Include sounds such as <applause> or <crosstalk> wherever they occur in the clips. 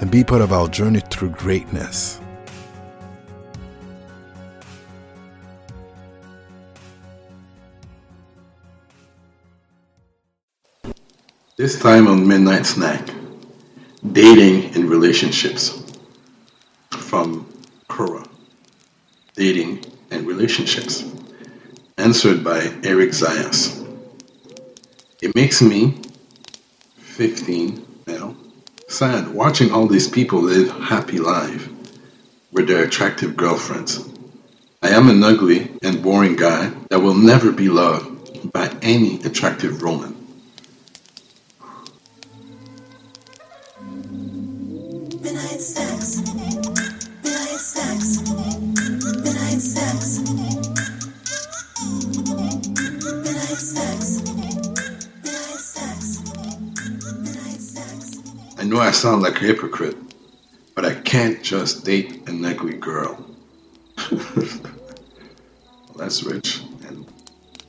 and be part of our journey through greatness. This time on Midnight Snack Dating and Relationships from Quora Dating and Relationships. Answered by Eric Zayas. It makes me 15 now sad watching all these people live happy life with their attractive girlfriends. I am an ugly and boring guy that will never be loved by any attractive woman. Know I sound like a hypocrite, but I can't just date an ugly girl. <laughs> well, that's rich, and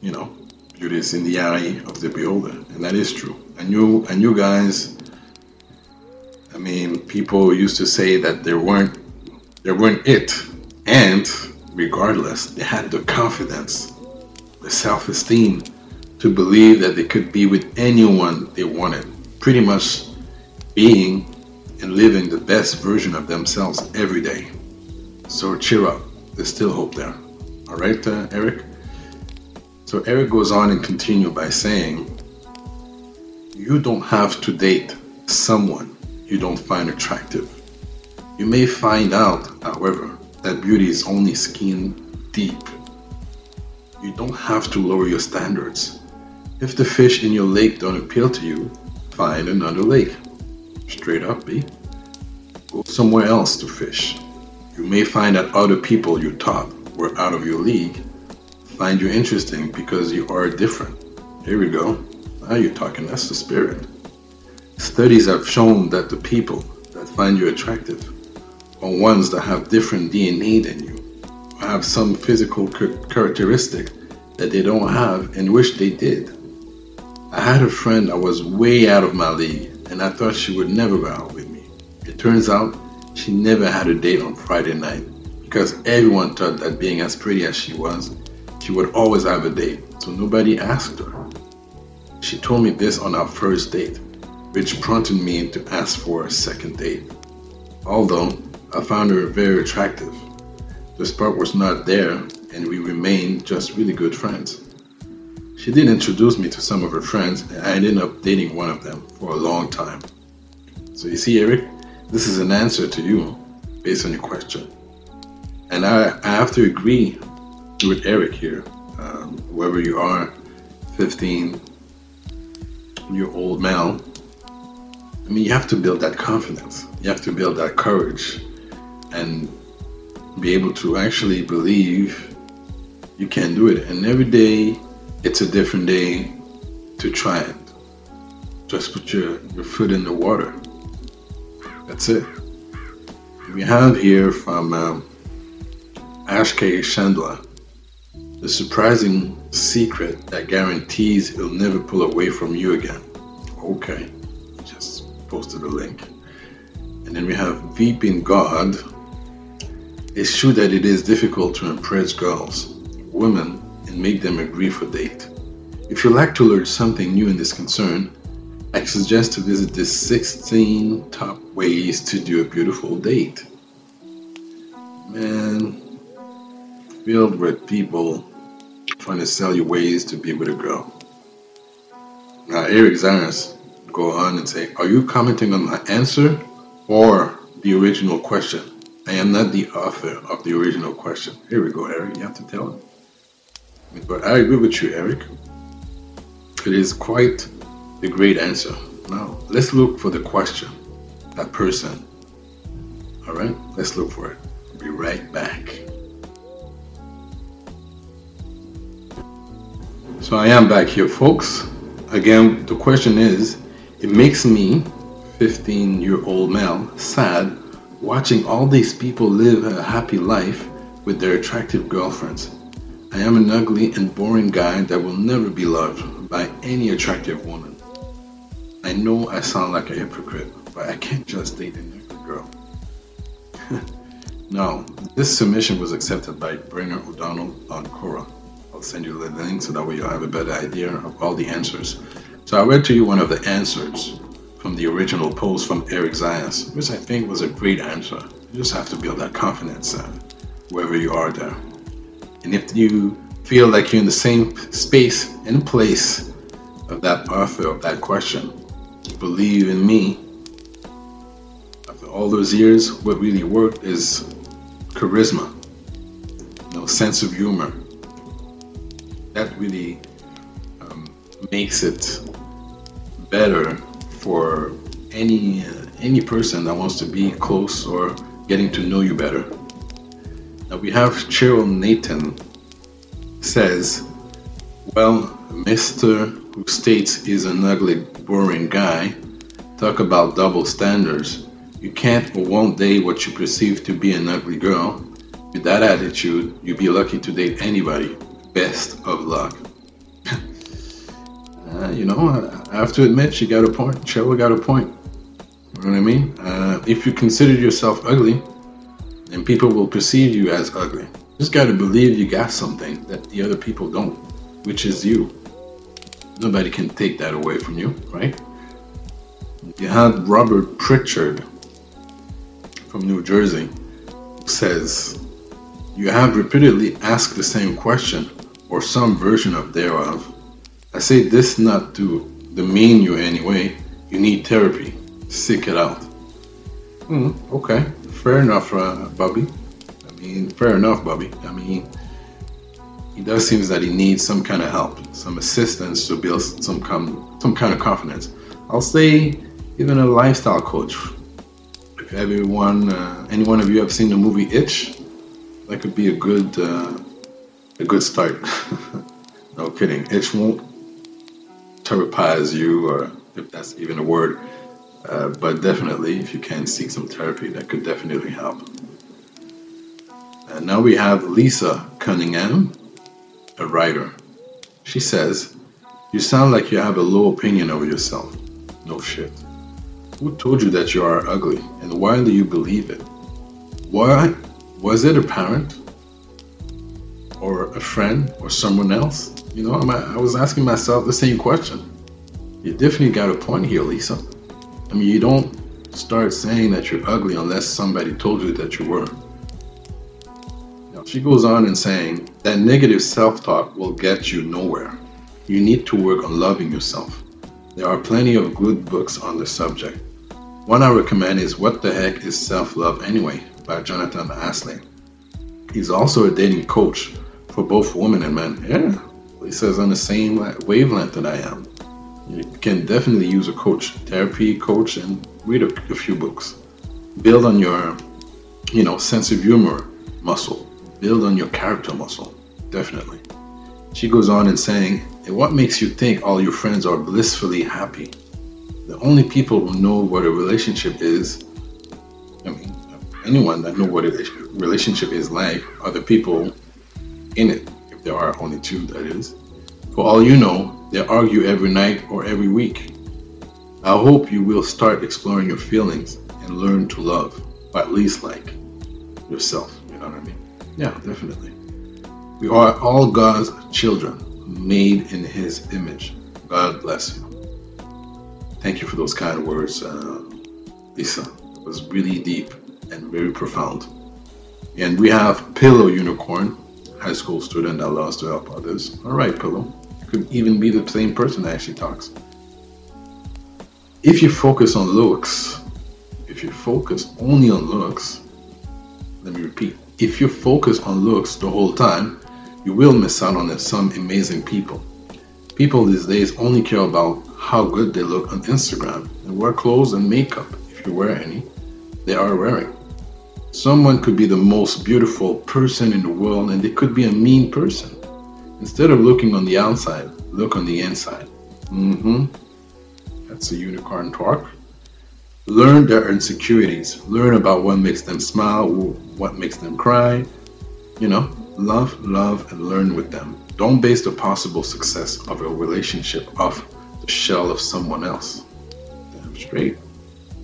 you know, beauty is in the eye of the beholder, and that is true. And you, and you guys, I mean, people used to say that they weren't, they weren't it, and regardless, they had the confidence, the self-esteem to believe that they could be with anyone they wanted. Pretty much being and living the best version of themselves every day. So cheer up, there's still hope there. All right, uh, Eric? So Eric goes on and continue by saying, You don't have to date someone you don't find attractive. You may find out, however, that beauty is only skin deep. You don't have to lower your standards. If the fish in your lake don't appeal to you, find another lake. Straight up, B. Go somewhere else to fish. You may find that other people you thought were out of your league find you interesting because you are different. Here we go. Now you're talking, that's the spirit. Studies have shown that the people that find you attractive are ones that have different DNA than you, or have some physical characteristic that they don't have and wish they did. I had a friend that was way out of my league, and I thought she would never go out with me. It turns out she never had a date on Friday night because everyone thought that being as pretty as she was, she would always have a date, so nobody asked her. She told me this on our first date, which prompted me to ask for a second date. Although I found her very attractive, the spark was not there, and we remained just really good friends. She did introduce me to some of her friends, and I ended up dating one of them for a long time. So you see, Eric, this is an answer to you based on your question. And I, I have to agree with Eric here. Um, whoever you are, 15 year old male, I mean, you have to build that confidence. You have to build that courage and be able to actually believe you can do it. And every day, it's a different day to try it. Just put your, your foot in the water. That's it. We have here from um, Ash K. Chandler the surprising secret that guarantees he'll never pull away from you again. Okay, just posted a link. And then we have Veeping God. It's true that it is difficult to impress girls, women, and make them agree for date. If you'd like to learn something new in this concern, I suggest to visit the 16 top ways to do a beautiful date. Man, filled with people trying to sell you ways to be with a girl. Now, Eric Zayas go on and say, Are you commenting on my answer or the original question? I am not the author of the original question. Here we go, Eric. You have to tell him. But I agree with you, Eric. It is quite a great answer. Now, let's look for the question that person All right, let's look for it. Be right back. So I am back here, folks. Again, the question is it makes me, 15 year old male, sad watching all these people live a happy life with their attractive girlfriends. I am an ugly and boring guy that will never be loved by any attractive woman. I know I sound like a hypocrite, but I can't just date an ugly girl. <laughs> no, this submission was accepted by Brenner O'Donnell on Quora. I'll send you the link so that way you'll have a better idea of all the answers. So I read to you one of the answers from the original post from Eric Zayas, which I think was a great answer. You just have to build that confidence uh, wherever you are there. And if you feel like you're in the same space and place of that author of that question, believe in me. After all those years, what really worked is charisma, you know, sense of humor, that really um, makes it better for any uh, any person that wants to be close or getting to know you better. We have Cheryl Nathan says, well, Mr. who states he's an ugly, boring guy, talk about double standards. You can't or won't date what you perceive to be an ugly girl. With that attitude, you'd be lucky to date anybody best of luck. <laughs> uh, you know, I have to admit, she got a point. Cheryl got a point. You know what I mean? Uh, if you consider yourself ugly, then people will perceive you as ugly. Just got to believe you got something that the other people don't, which is you. Nobody can take that away from you, right? You had Robert Pritchard from New Jersey says, You have repeatedly asked the same question or some version of thereof. I say this not to demean you anyway. You need therapy. Seek it out. Hmm, okay, fair enough, uh, Bobby. I mean, fair enough, Bobby. I mean, he does seems that he needs some kind of help, some assistance to build some kind, some kind of confidence. I'll say even a lifestyle coach. If everyone, uh, any one of you have seen the movie Hitch, that could be a good uh, a good start. <laughs> no kidding. Hitch won't therapize you, or if that's even a word. Uh, but definitely, if you can seek some therapy, that could definitely help. And now we have Lisa Cunningham, a writer. She says, You sound like you have a low opinion of yourself. No shit. Who told you that you are ugly, and why do you believe it? Why? Was it a parent? or a friend or someone else? You know, I was asking myself the same question. You definitely got a point here, Lisa. I mean, you don't start saying that you're ugly unless somebody told you that you were. Now, she goes on and saying that negative self talk will get you nowhere. You need to work on loving yourself. There are plenty of good books on the subject. One I recommend is What the Heck is Self Love Anyway by Jonathan Aslay. He's also a dating coach for both women and men. Yeah, he says on the same wavelength that I am. You can definitely use a coach, therapy coach, and read a, a few books. Build on your, you know, sense of humor muscle. Build on your character muscle. Definitely. She goes on in saying, and what makes you think all your friends are blissfully happy? The only people who know what a relationship is, I mean, anyone that know what a relationship is like are the people in it, if there are only two, that is. For all you know, they argue every night or every week. I hope you will start exploring your feelings and learn to love, or at least like yourself. You know what I mean? Yeah, definitely. We are all God's children, made in His image. God bless you. Thank you for those kind words, uh, Lisa. It was really deep and very profound. And we have Pillow Unicorn high school student that loves to help others. All right, Pillow. Could even be the same person that actually talks. If you focus on looks, if you focus only on looks, let me repeat. If you focus on looks the whole time, you will miss out on some amazing people. People these days only care about how good they look on Instagram and wear clothes and makeup, if you wear any, they are wearing. Someone could be the most beautiful person in the world and they could be a mean person. Instead of looking on the outside, look on the inside. Mm-hmm. That's a unicorn talk. Learn their insecurities. Learn about what makes them smile, what makes them cry. You know, love, love, and learn with them. Don't base the possible success of a relationship off the shell of someone else. Damn straight.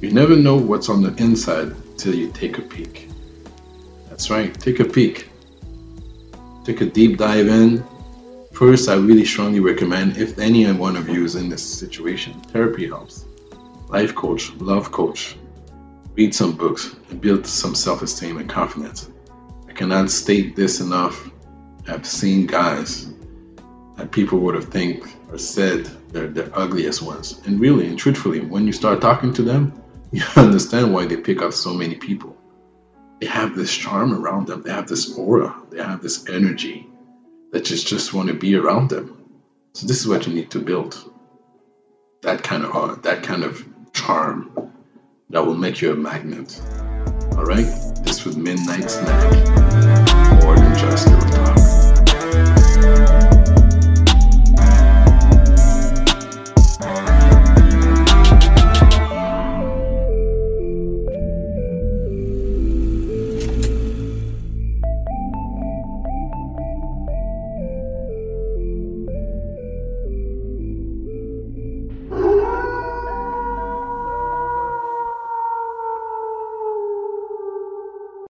You never know what's on the inside till you take a peek. That's right, take a peek. Take a deep dive in. First, I really strongly recommend if any one of you is in this situation, therapy helps. Life coach, love coach. Read some books and build some self esteem and confidence. I cannot state this enough. I've seen guys that people would have think or said they're the ugliest ones. And really and truthfully, when you start talking to them, <laughs> you understand why they pick up so many people. They have this charm around them, they have this aura, they have this energy that just, just want to be around them. So this is what you need to build. That kind of aura, that kind of charm that will make you a magnet. Alright? This was Midnight Snack. More than just a talk.